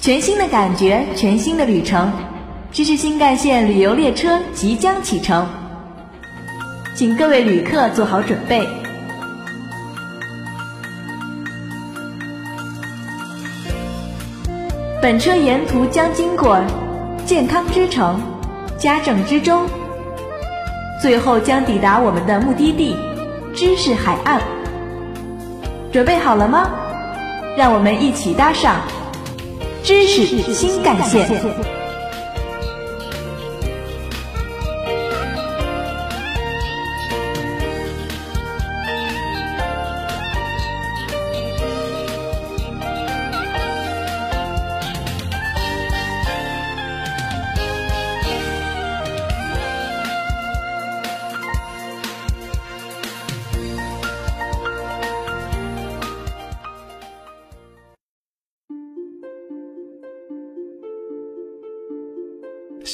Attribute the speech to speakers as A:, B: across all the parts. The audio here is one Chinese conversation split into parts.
A: 全新的感觉，全新的旅程，知识新干线旅游列车即将启程，请各位旅客做好准备。本车沿途将经过健康之城、家政之州，最后将抵达我们的目的地——知识海岸。准备好了吗？让我们一起搭上知识新干线。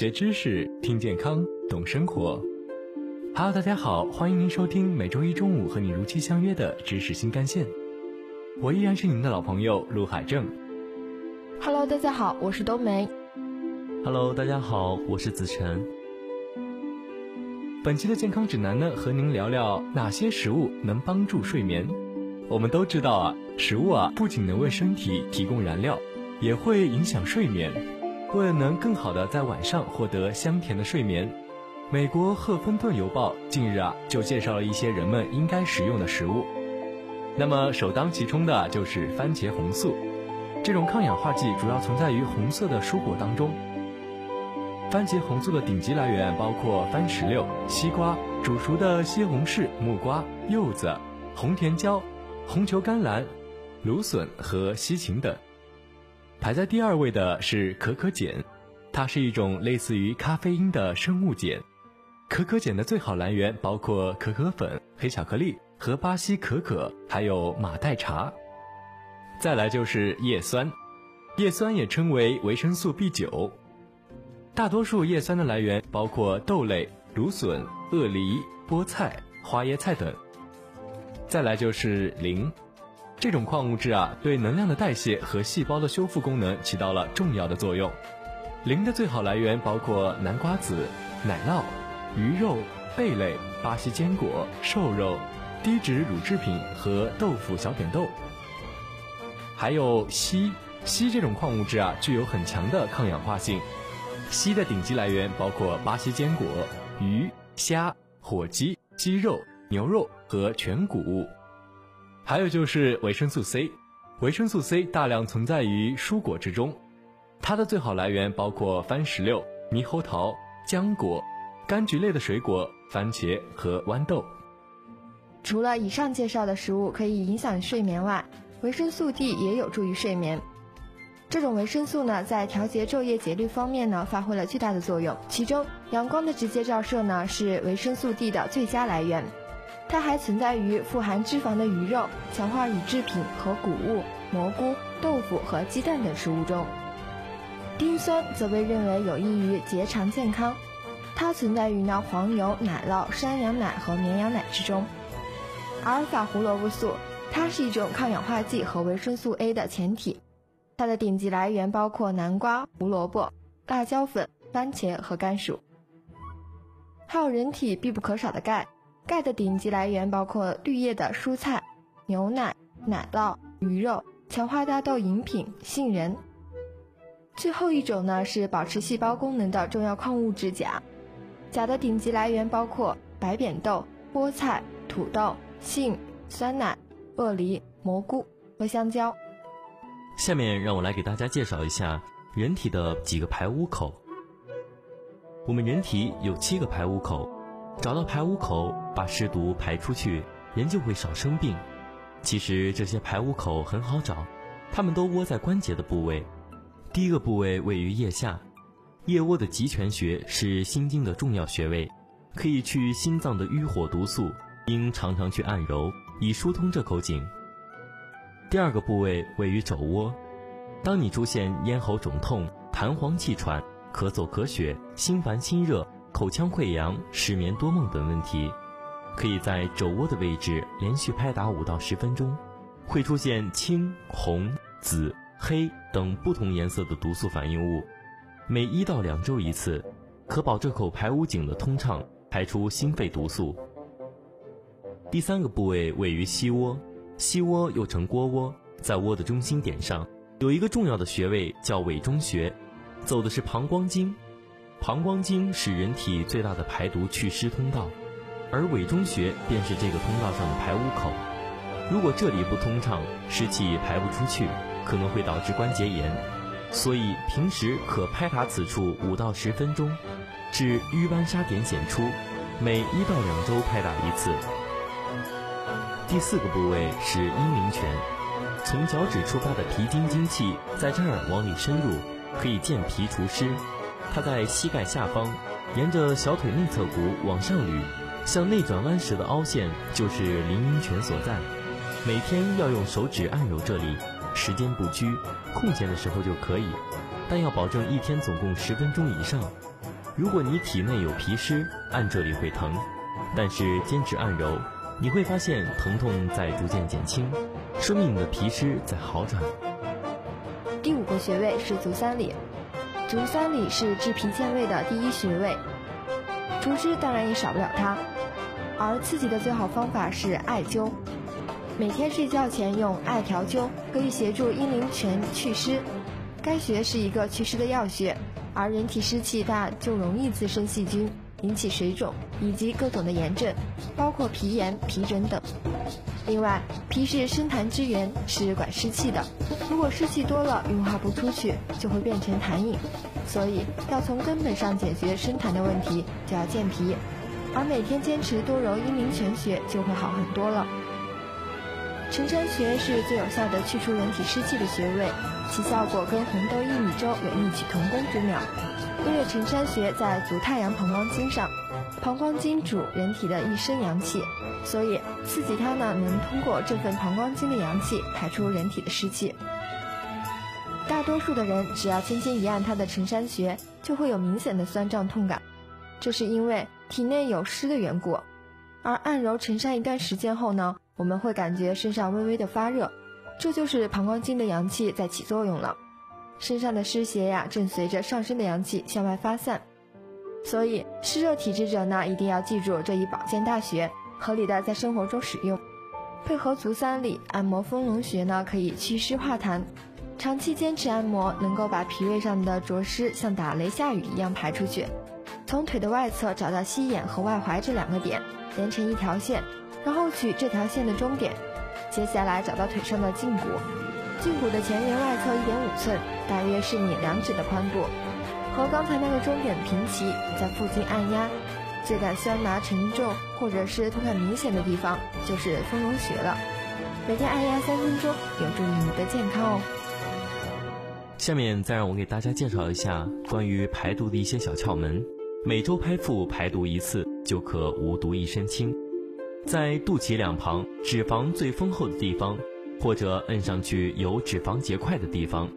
B: 学知识，听健康，懂生活。Hello，大家好，欢迎您收听每周一中午和你如期相约的知识新干线。我依然是您的老朋友陆海正。
C: Hello，大家好，我是冬梅。
D: Hello，大家好，我是子晨。
B: 本期的健康指南呢，和您聊聊哪些食物能帮助睡眠。我们都知道啊，食物啊不仅能为身体提供燃料，也会影响睡眠。为了能更好的在晚上获得香甜的睡眠，美国《赫芬顿邮报》近日啊就介绍了一些人们应该食用的食物。那么首当其冲的就是番茄红素，这种抗氧化剂主要存在于红色的蔬果当中。番茄红素的顶级来源包括番石榴、西瓜、煮熟的西红柿、木瓜、柚子、红甜椒、红球甘蓝、芦笋和西芹等。排在第二位的是可可碱，它是一种类似于咖啡因的生物碱。可可碱的最好来源包括可可粉、黑巧克力和巴西可可，还有马黛茶。再来就是叶酸，叶酸也称为维生素 B 九。大多数叶酸的来源包括豆类、芦笋、鳄梨、菠菜、花椰菜等。再来就是磷。这种矿物质啊，对能量的代谢和细胞的修复功能起到了重要的作用。磷的最好来源包括南瓜子、奶酪、鱼肉、贝类、巴西坚果、瘦肉、低脂乳制品和豆腐、小扁豆。还有硒，硒这种矿物质啊，具有很强的抗氧化性。硒的顶级来源包括巴西坚果、鱼、虾、火鸡、鸡肉、牛肉和全谷物。还有就是维生素 C，维生素 C 大量存在于蔬果之中，它的最好来源包括番石榴、猕猴桃、浆果、柑橘类的水果、番茄和豌豆。
C: 除了以上介绍的食物可以影响睡眠外，维生素 D 也有助于睡眠。这种维生素呢，在调节昼夜节律方面呢，发挥了巨大的作用。其中，阳光的直接照射呢，是维生素 D 的最佳来源。它还存在于富含脂肪的鱼肉、强化乳制品和谷物、蘑菇、豆腐和鸡蛋等食物中。丁酸则被认为有益于结肠健康，它存在于呢黄油、奶酪、山羊奶和绵羊奶之中。阿尔法胡萝卜素，它是一种抗氧化剂和维生素 A 的前体，它的顶级来源包括南瓜、胡萝卜、辣椒粉、番茄和甘薯，还有人体必不可少的钙。钙的顶级来源包括绿叶的蔬菜、牛奶、奶酪、鱼肉、强化大豆饮品、杏仁。最后一种呢是保持细胞功能的重要矿物质钾。钾的顶级来源包括白扁豆、菠菜、土豆、杏、酸奶、鳄梨、蘑菇和香蕉。
D: 下面让我来给大家介绍一下人体的几个排污口。我们人体有七个排污口。找到排污口，把湿毒排出去，人就会少生病。其实这些排污口很好找，它们都窝在关节的部位。第一个部位位于腋下，腋窝的极泉穴是心经的重要穴位，可以去心脏的淤火毒素，应常常去按揉，以疏通这口井。第二个部位位于肘窝，当你出现咽喉肿痛、痰黄气喘、咳嗽咳血、心烦心热。口腔溃疡、失眠多梦等问题，可以在肘窝的位置连续拍打五到十分钟，会出现青、红、紫、黑等不同颜色的毒素反应物，每一到两周一次，可保这口排污井的通畅，排出心肺毒素。第三个部位位于膝窝，膝窝又称腘窝，在窝的中心点上有一个重要的穴位叫委中穴，走的是膀胱经。膀胱经是人体最大的排毒祛湿通道，而委中穴便是这个通道上的排污口。如果这里不通畅，湿气排不出去，可能会导致关节炎。所以平时可拍打此处五到十分钟，至淤斑痧点显出，每一到两周拍打一次。第四个部位是阴陵泉，从脚趾出发的脾经精气在这儿往里深入，可以健脾除湿。它在膝盖下方，沿着小腿内侧骨往上捋，向内转弯时的凹陷就是林荫泉所在。每天要用手指按揉这里，时间不拘，空闲的时候就可以，但要保证一天总共十分钟以上。如果你体内有皮湿，按这里会疼，但是坚持按揉，你会发现疼痛在逐渐减轻，说明你的皮湿在好转。
C: 第五个穴位是足三里。足三里是治脾健胃的第一穴位，除湿当然也少不了它。而刺激的最好方法是艾灸，每天睡觉前用艾条灸，可以协助阴陵泉祛湿。该穴是一个祛湿的要穴，而人体湿气大就容易滋生细菌，引起水肿以及各种的炎症，包括皮炎、皮疹等。另外，脾是生痰之源，是管湿气的。如果湿气多了，运化不出去，就会变成痰饮。所以，要从根本上解决生痰的问题，就要健脾。而每天坚持多揉阴陵泉穴，就会好很多了。承山穴是最有效的去除人体湿气的穴位，其效果跟红豆薏米粥有异曲同工之妙。因为承山穴在足太阳膀胱经上，膀胱经主人体的一身阳气。所以刺激它呢，能通过这份膀胱经的阳气排出人体的湿气。大多数的人只要轻轻一按它的承山穴，就会有明显的酸胀痛感，这是因为体内有湿的缘故。而按揉承山一段时间后呢，我们会感觉身上微微的发热，这就是膀胱经的阳气在起作用了。身上的湿邪呀，正随着上升的阳气向外发散。所以湿热体质者呢，一定要记住这一保健大穴。合理的在生活中使用，配合足三里按摩丰隆穴呢，可以祛湿化痰。长期坚持按摩，能够把脾胃上的浊湿像打雷下雨一样排出去。从腿的外侧找到膝眼和外踝这两个点，连成一条线，然后取这条线的中点。接下来找到腿上的胫骨，胫骨的前缘外侧一点五寸，大约是你两指的宽度，和刚才那个中点平齐，在附近按压。这感酸麻沉重，或者是痛感明显的地方，就是丰隆穴了。每天按压三分钟，有助于你的健康哦。
D: 下面再让我给大家介绍一下关于排毒的一些小窍门。每周拍腹排毒一次，就可无毒一身轻。在肚脐两旁脂肪最丰厚的地方，或者摁上去有脂肪结块的地方，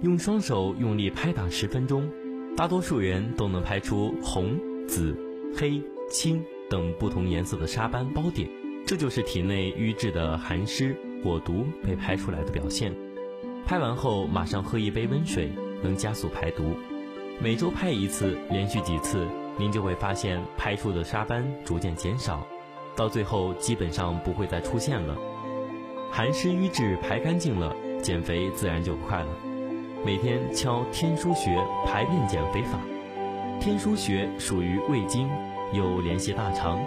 D: 用双手用力拍打十分钟，大多数人都能拍出红、紫。黑、青等不同颜色的沙斑包点，这就是体内瘀滞的寒湿火毒被排出来的表现。拍完后马上喝一杯温水，能加速排毒。每周拍一次，连续几次，您就会发现拍出的沙斑逐渐减少，到最后基本上不会再出现了。寒湿瘀滞排干净了，减肥自然就快了。每天敲天枢穴排便减肥法。天枢穴属于胃经，又联系大肠，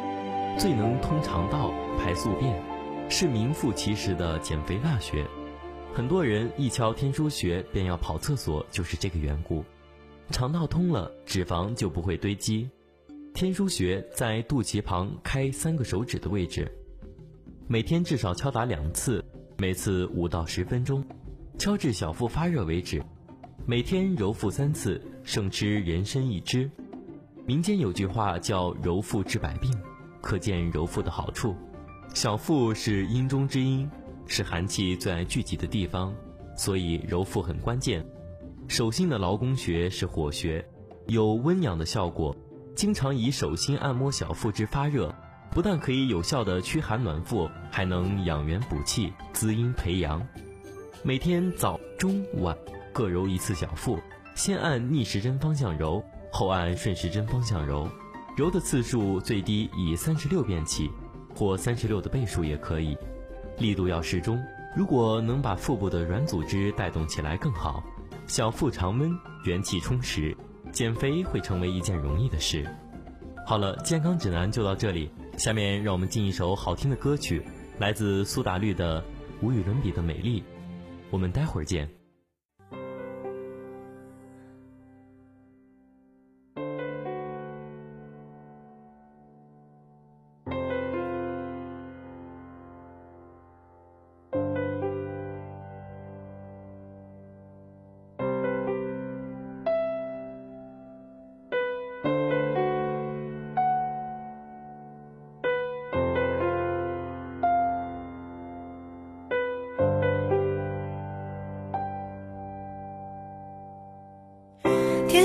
D: 最能通肠道、排宿便，是名副其实的减肥大穴。很多人一敲天枢穴便要跑厕所，就是这个缘故。肠道通了，脂肪就不会堆积。天枢穴在肚脐旁开三个手指的位置，每天至少敲打两次，每次五到十分钟，敲至小腹发热为止。每天揉腹三次，胜吃人参一支。民间有句话叫“揉腹治百病”，可见揉腹的好处。小腹是阴中之阴，是寒气最爱聚集的地方，所以揉腹很关键。手心的劳宫穴是火穴，有温养的效果。经常以手心按摩小腹之发热，不但可以有效的驱寒暖腹，还能养元补气、滋阴培阳。每天早、中、晚各揉一次小腹，先按逆时针方向揉，后按顺时针方向揉，揉的次数最低以三十六遍起，或三十六的倍数也可以，力度要适中。如果能把腹部的软组织带动起来更好，小腹常温，元气充实，减肥会成为一件容易的事。好了，健康指南就到这里，下面让我们进一首好听的歌曲，来自苏打绿的《无与伦比的美丽》，我们待会儿见。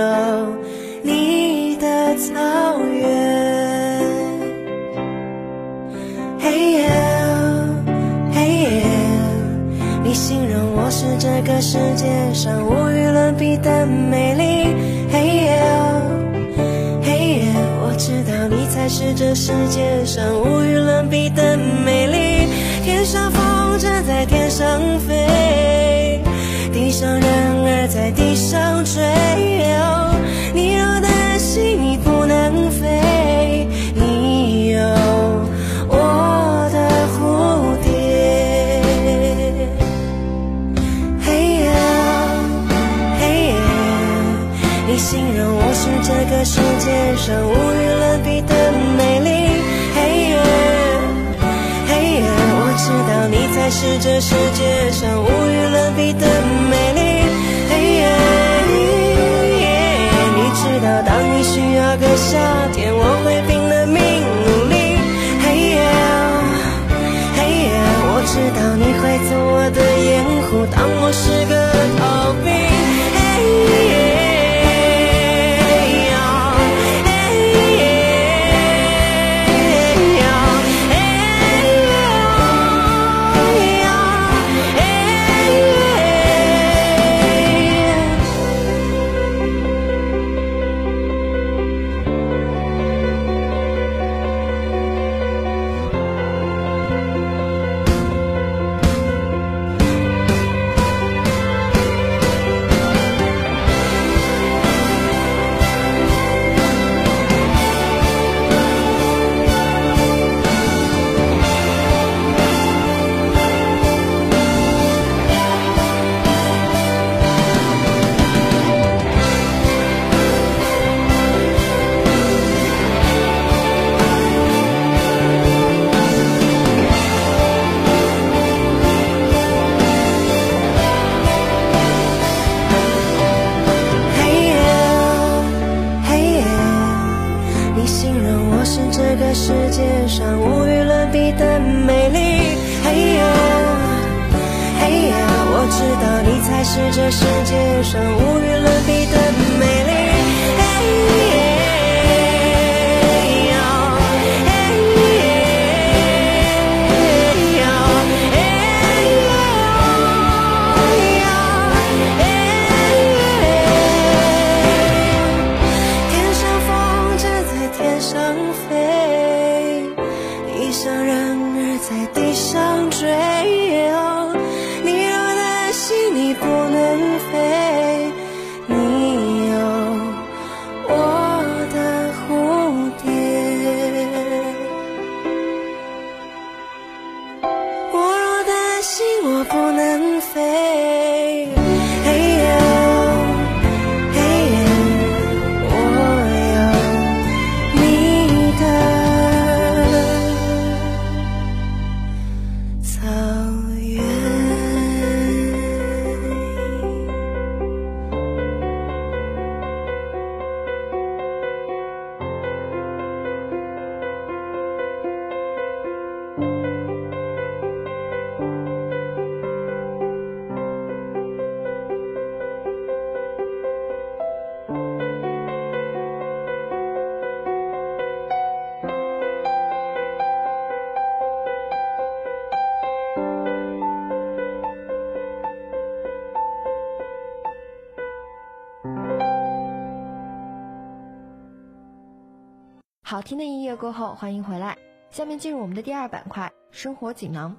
E: 有你的草原。嘿耶，嘿耶，你形容我是这个世界上无与伦比的美丽。嘿耶，嘿耶，我知道你才是这世界上无与伦比的美丽。天上风筝在天上飞，地上人在地上追。你若担心你不能飞，你有我的蝴蝶。嘿呀，嘿呀，你形容我是这个世界上无与伦比的美丽。嘿呀，嘿呀，我知道你才是这世界上无与伦比的美丽。夏天，是这世界上无与伦比的
C: 好听的音乐过后，欢迎回来。下面进入我们的第二板块——生活锦囊。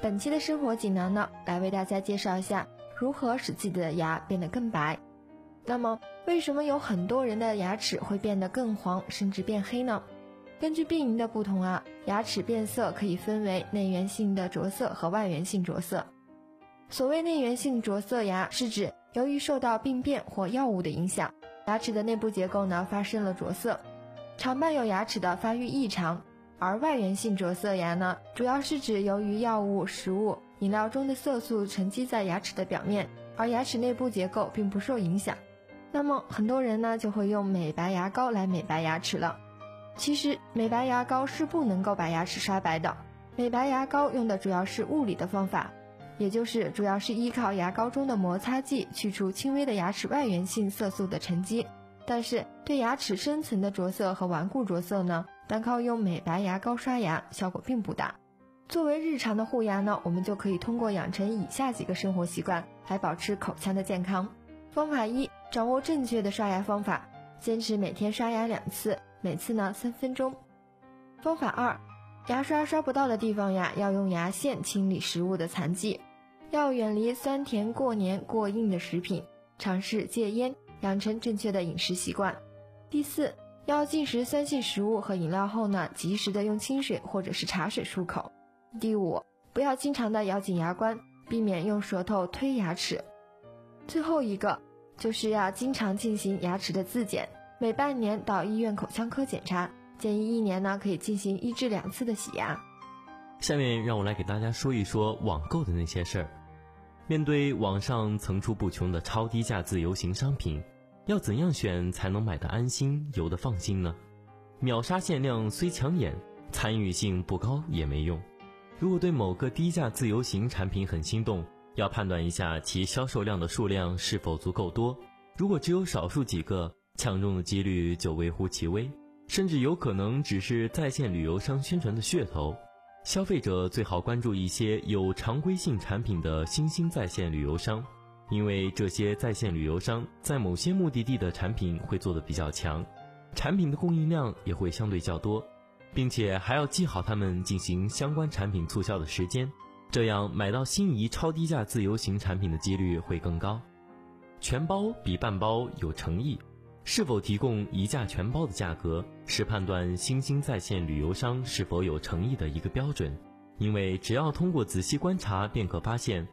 C: 本期的生活锦囊呢，来为大家介绍一下如何使自己的牙变得更白。那么，为什么有很多人的牙齿会变得更黄，甚至变黑呢？根据病因的不同啊，牙齿变色可以分为内源性的着色和外源性着色。所谓内源性着色牙，是指由于受到病变或药物的影响，牙齿的内部结构呢发生了着色，常伴有牙齿的发育异常。而外源性着色牙呢，主要是指由于药物、食物、饮料中的色素沉积在牙齿的表面，而牙齿内部结构并不受影响。那么很多人呢就会用美白牙膏来美白牙齿了。其实美白牙膏是不能够把牙齿刷白的，美白牙膏用的主要是物理的方法，也就是主要是依靠牙膏中的摩擦剂去除轻微的牙齿外源性色素的沉积。但是对牙齿深层的着色和顽固着色呢，单靠用美白牙膏刷牙效果并不大。作为日常的护牙呢，我们就可以通过养成以下几个生活习惯来保持口腔的健康。方法一：掌握正确的刷牙方法，坚持每天刷牙两次。每次呢三分钟。方法二，牙刷刷不到的地方呀，要用牙线清理食物的残迹，要远离酸甜过黏过硬的食品，尝试戒烟，养成正确的饮食习惯。第四，要进食酸性食物和饮料后呢，及时的用清水或者是茶水漱口。第五，不要经常的咬紧牙关，避免用舌头推牙齿。最后一个就是要经常进行牙齿的自检。每半年到医院口腔科检查，建议一年呢可以进行一至两次的洗牙。
D: 下面让我来给大家说一说网购的那些事儿。面对网上层出不穷的超低价自由行商品，要怎样选才能买得安心、游得放心呢？秒杀限量虽抢眼，参与性不高也没用。如果对某个低价自由行产品很心动，要判断一下其销售量的数量是否足够多。如果只有少数几个，抢中的几率就微乎其微，甚至有可能只是在线旅游商宣传的噱头。消费者最好关注一些有常规性产品的新兴在线旅游商，因为这些在线旅游商在某些目的地的产品会做得比较强，产品的供应量也会相对较多，并且还要记好他们进行相关产品促销的时间，这样买到心仪超低价自由行产品的几率会更高。全包比半包有诚意。是否提供一价全包的价格，是判断新兴在线旅游商是否有诚意的一个标准。因为只要通过仔细观察，便可发现，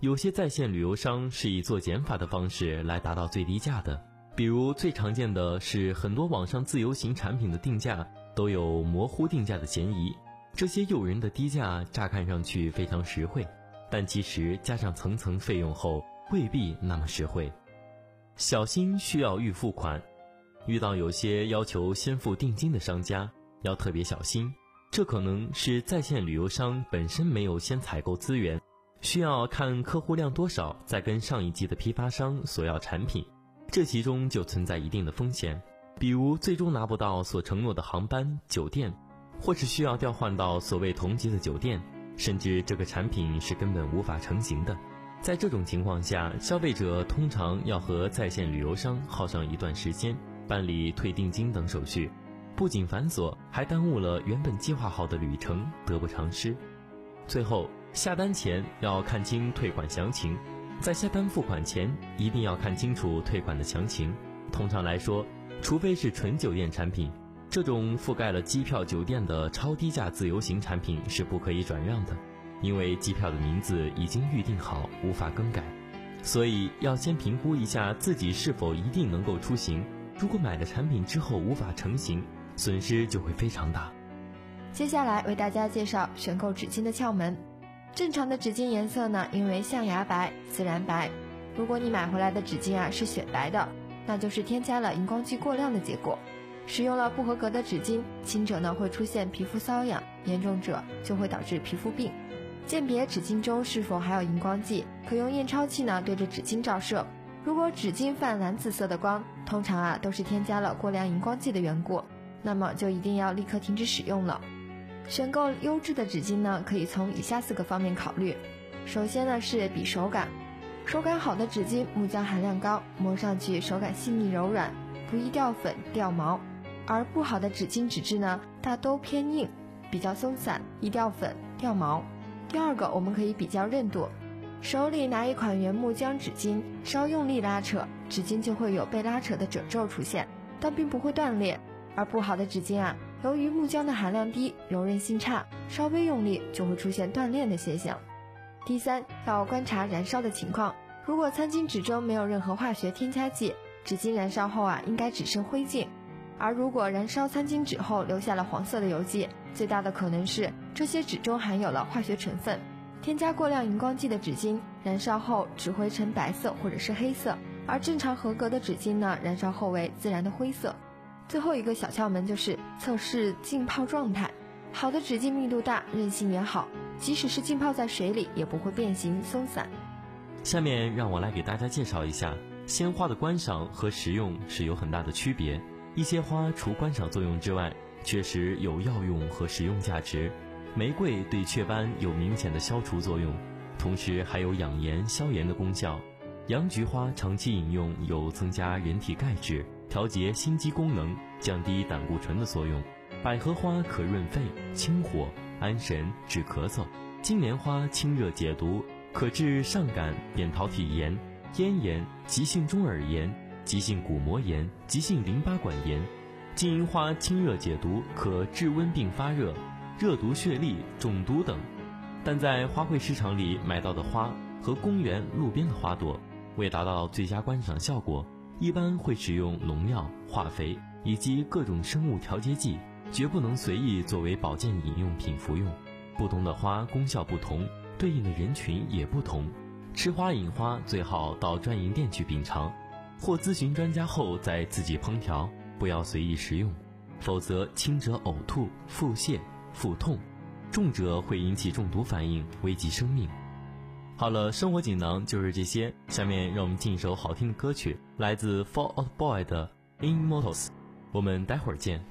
D: 有些在线旅游商是以做减法的方式来达到最低价的。比如最常见的是，很多网上自由行产品的定价都有模糊定价的嫌疑。这些诱人的低价，乍看上去非常实惠，但其实加上层层费用后，未必那么实惠。小心需要预付款，遇到有些要求先付定金的商家，要特别小心。这可能是在线旅游商本身没有先采购资源，需要看客户量多少，再跟上一级的批发商索要产品，这其中就存在一定的风险，比如最终拿不到所承诺的航班、酒店，或是需要调换到所谓同级的酒店，甚至这个产品是根本无法成型的。在这种情况下，消费者通常要和在线旅游商耗上一段时间办理退定金等手续，不仅繁琐，还耽误了原本计划好的旅程，得不偿失。最后下单前要看清退款详情，在下单付款前一定要看清楚退款的详情。通常来说，除非是纯酒店产品，这种覆盖了机票、酒店的超低价自由行产品是不可以转让的。因为机票的名字已经预定好，无法更改，所以要先评估一下自己是否一定能够出行。如果买了产品之后无法成行，损失就会非常大。
C: 接下来为大家介绍选购纸巾的窍门。正常的纸巾颜色呢，因为象牙白、自然白。如果你买回来的纸巾啊是雪白的，那就是添加了荧光剂过量的结果。使用了不合格的纸巾，轻者呢会出现皮肤瘙痒，严重者就会导致皮肤病。鉴别纸巾中是否含有荧光剂，可用验钞器呢对着纸巾照射。如果纸巾泛蓝紫色的光，通常啊都是添加了过量荧光剂的缘故，那么就一定要立刻停止使用了。选购优质的纸巾呢，可以从以下四个方面考虑。首先呢是比手感，手感好的纸巾木浆含量高，摸上去手感细腻柔软，不易掉粉掉毛。而不好的纸巾纸质呢，大都偏硬，比较松散，易掉粉、掉毛。第二个，我们可以比较韧度，手里拿一款原木浆纸巾，稍用力拉扯，纸巾就会有被拉扯的褶皱出现，但并不会断裂。而不好的纸巾啊，由于木浆的含量低，柔韧性差，稍微用力就会出现断裂的现象。第三，要观察燃烧的情况，如果餐巾纸中没有任何化学添加剂，纸巾燃烧后啊，应该只剩灰烬。而如果燃烧餐巾纸后留下了黄色的油迹，最大的可能是这些纸中含有了化学成分。添加过量荧光剂的纸巾，燃烧后只会呈白色或者是黑色，而正常合格的纸巾呢，燃烧后为自然的灰色。最后一个小窍门就是测试浸泡状态，好的纸巾密度大，韧性也好，即使是浸泡在水里也不会变形松散。
D: 下面让我来给大家介绍一下，鲜花的观赏和食用是有很大的区别。一些花除观赏作用之外，确实有药用和食用价值。玫瑰对雀斑有明显的消除作用，同时还有养颜消炎的功效。洋菊花长期饮用有增加人体钙质、调节心肌功能、降低胆固醇的作用。百合花可润肺清火、安神止咳嗽。金莲花清热解毒，可治上感、扁桃体炎、咽炎、急性中耳炎。急性骨膜炎、急性淋巴管炎，金银花清热解毒，可治温病发热、热毒血痢、中毒等。但在花卉市场里买到的花和公园路边的花朵，为达到最佳观赏效果，一般会使用农药、化肥以及各种生物调节剂，绝不能随意作为保健饮用品服用。不同的花功效不同，对应的人群也不同。吃花饮花最好到专营店去品尝。或咨询专家后再自己烹调，不要随意食用，否则轻者呕吐、腹泻、腹痛，重者会引起中毒反应，危及生命。好了，生活锦囊就是这些。下面让我们进一首好听的歌曲，来自 Fall Out Boy 的《Immortals》，我们待会儿见。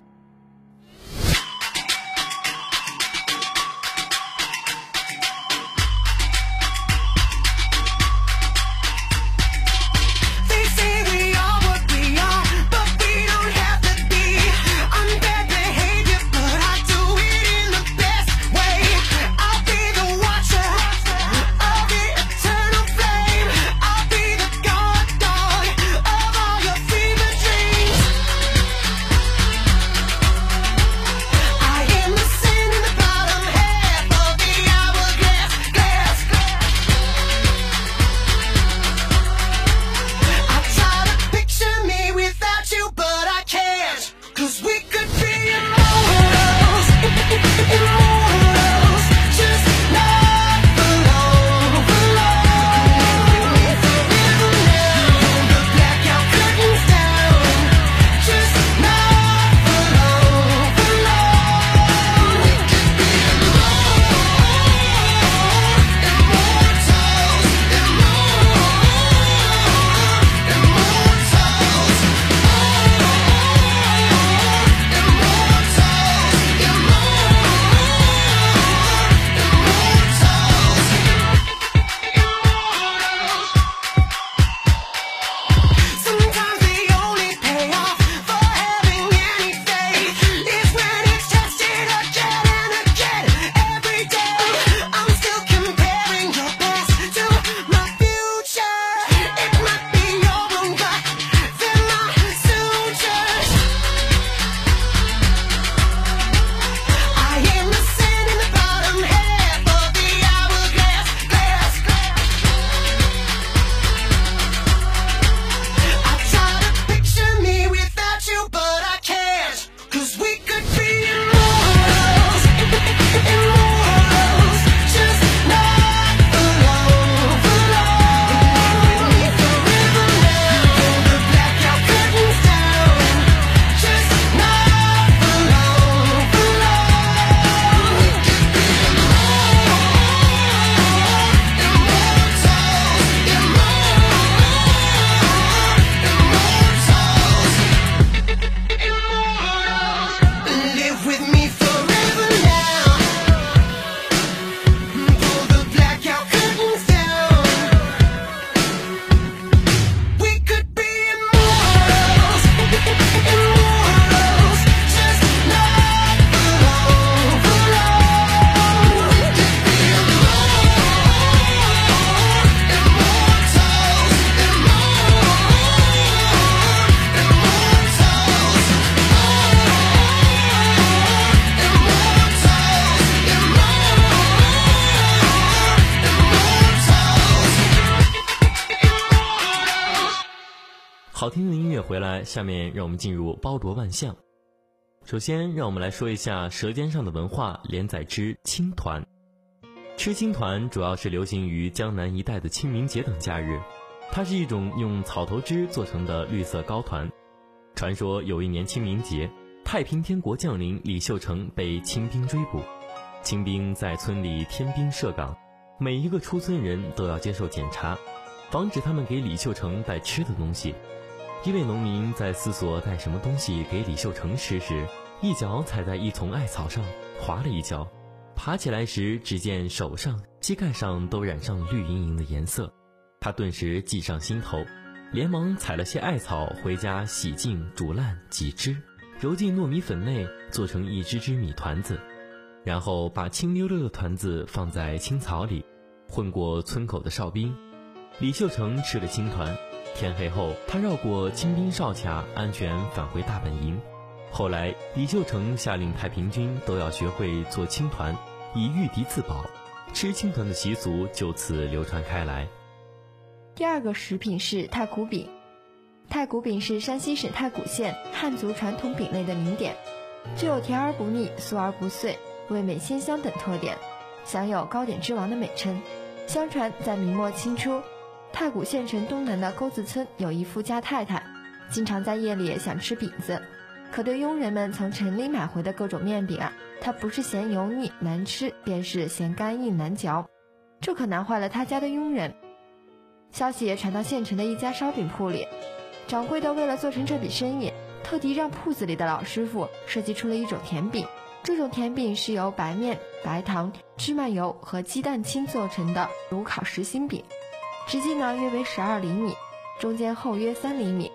D: 听的音乐回来，下面让我们进入包罗万象。首先，让我们来说一下《舌尖上的文化》连载之青团。吃青团主要是流行于江南一带的清明节等假日，它是一种用草头汁做成的绿色糕团。传说有一年清明节，太平天国将领李秀成被清兵追捕，清兵在村里添兵设岗，每一个出村人都要接受检查，防止他们给李秀成带吃的东西。一位农民在思索带什么东西给李秀成吃时，一脚踩在一丛艾草上，滑了一跤，爬起来时，只见手上、膝盖上都染上绿莹莹的颜色，他顿时计上心头，连忙采了些艾草回家洗净、煮烂、挤汁，揉进糯米粉内，做成一只只米团子，然后把青溜溜的团子放在青草里，混过村口的哨兵。李秀成吃了青团。天黑后，他绕过清兵哨卡，安全返回大本营。后来，李秀成下令太平军都要学会做青团，以御敌自保。吃青团的习俗就此流传开来。
C: 第二个食品是太谷饼。太谷饼是山西省太谷县汉族传统饼类的名点，具有甜而不腻、酥而不碎、味美鲜香等特点，享有“糕点之王”的美称。相传在明末清初。太谷县城东南的沟子村有一富家太太，经常在夜里想吃饼子，可对佣人们从城里买回的各种面饼啊，她不是嫌油腻难吃，便是嫌干硬难嚼，这可难坏了他家的佣人。消息传到县城的一家烧饼铺里，掌柜的为了做成这笔生意，特地让铺子里的老师傅设计出了一种甜饼。这种甜饼是由白面、白糖、芝麻油和鸡蛋清做成的炉烤实心饼。直径呢约为十二厘米，中间厚约三厘米，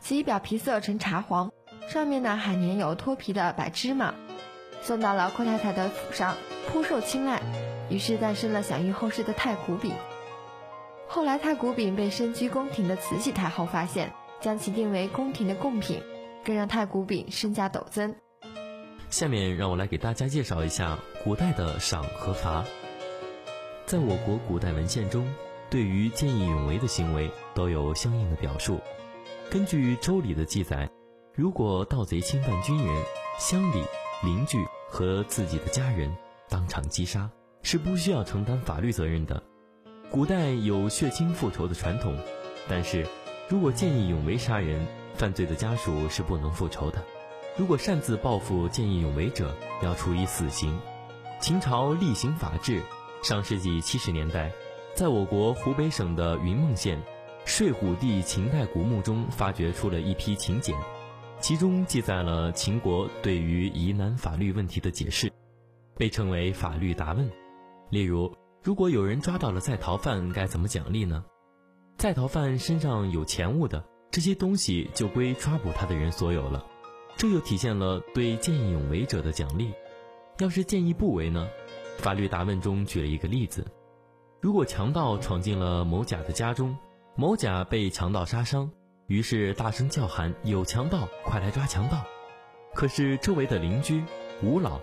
C: 其表皮色呈茶黄，上面呢还粘有脱皮的白芝麻。送到了阔太太的府上，颇受青睐，于是诞生了享誉后世的太谷饼。后来太谷饼被身居宫廷的慈禧太后发现，将其定为宫廷的贡品，更让太谷饼身价陡增。
D: 下面让我来给大家介绍一下古代的赏和罚。在我国古代文献中。对于见义勇为的行为都有相应的表述。根据《周礼》的记载，如果盗贼侵犯军人、乡里、邻居和自己的家人，当场击杀，是不需要承担法律责任的。古代有血亲复仇的传统，但是如果见义勇为杀人，犯罪的家属是不能复仇的。如果擅自报复见义勇为者，要处以死刑。秦朝厉行法制，上世纪七十年代。在我国湖北省的云梦县睡虎地秦代古墓中，发掘出了一批秦简，其中记载了秦国对于疑难法律问题的解释，被称为法律答问。例如，如果有人抓到了在逃犯，该怎么奖励呢？在逃犯身上有钱物的这些东西，就归抓捕他的人所有了。这又体现了对见义勇为者的奖励。要是见义不为呢？法律答问中举了一个例子。如果强盗闯进了某甲的家中，某甲被强盗杀伤，于是大声叫喊：“有强盗，快来抓强盗！”可是周围的邻居吴老，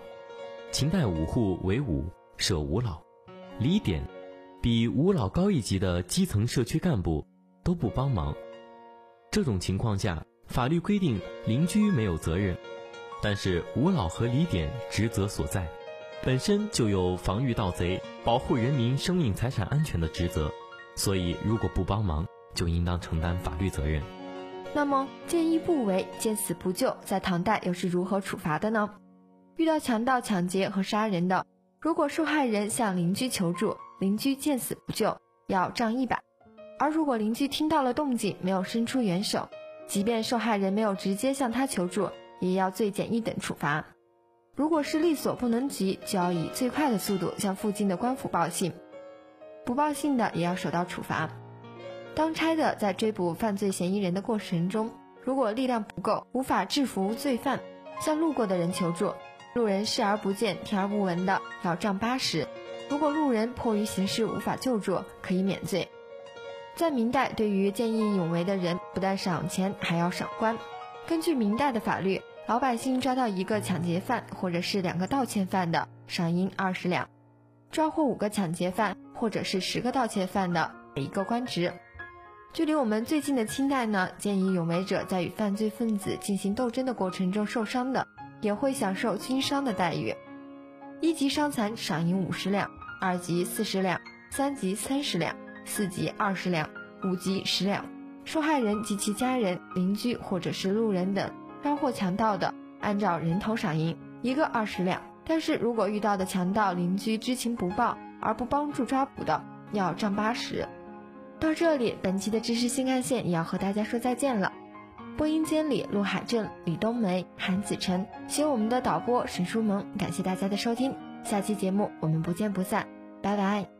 D: 秦代五户为伍，设吴老、李典，比吴老高一级的基层社区干部都不帮忙。这种情况下，法律规定邻居没有责任，但是吴老和李典职责所在。本身就有防御盗贼、保护人民生命财产安全的职责，所以如果不帮忙，就应当承担法律责任。
C: 那么见义不为、见死不救，在唐代又是如何处罚的呢？遇到强盗抢劫和杀人的，如果受害人向邻居求助，邻居见死不救，要杖一百；而如果邻居听到了动静，没有伸出援手，即便受害人没有直接向他求助，也要罪减一等处罚。如果是力所不能及，就要以最快的速度向附近的官府报信；不报信的也要受到处罚。当差的在追捕犯罪嫌疑人的过程中，如果力量不够，无法制服罪犯，向路过的人求助，路人视而不见、听而不闻的，要杖八十；如果路人迫于形势无法救助，可以免罪。在明代，对于见义勇为的人，不但赏钱，还要赏官。根据明代的法律。老百姓抓到一个抢劫犯或者是两个盗窃犯的，赏银二十两；抓获五个抢劫犯或者是十个盗窃犯的，一个官职。距离我们最近的清代呢，见义勇为者在与犯罪分子进行斗争的过程中受伤的，也会享受军伤的待遇。一级伤残赏银五十两，二级四十两，三级三十两，四级二十两，五级十两。受害人及其家人、邻居或者是路人等抓获强盗的，按照人头赏银，一个二十两。但是如果遇到的强盗邻居知情不报而不帮助抓捕的，要杖八十。到这里，本期的知识新干线也要和大家说再见了。播音间里，陆海正、李冬梅、韩子晨，携我们的导播沈书萌，感谢大家的收听。下期节目我们不见不散，拜拜。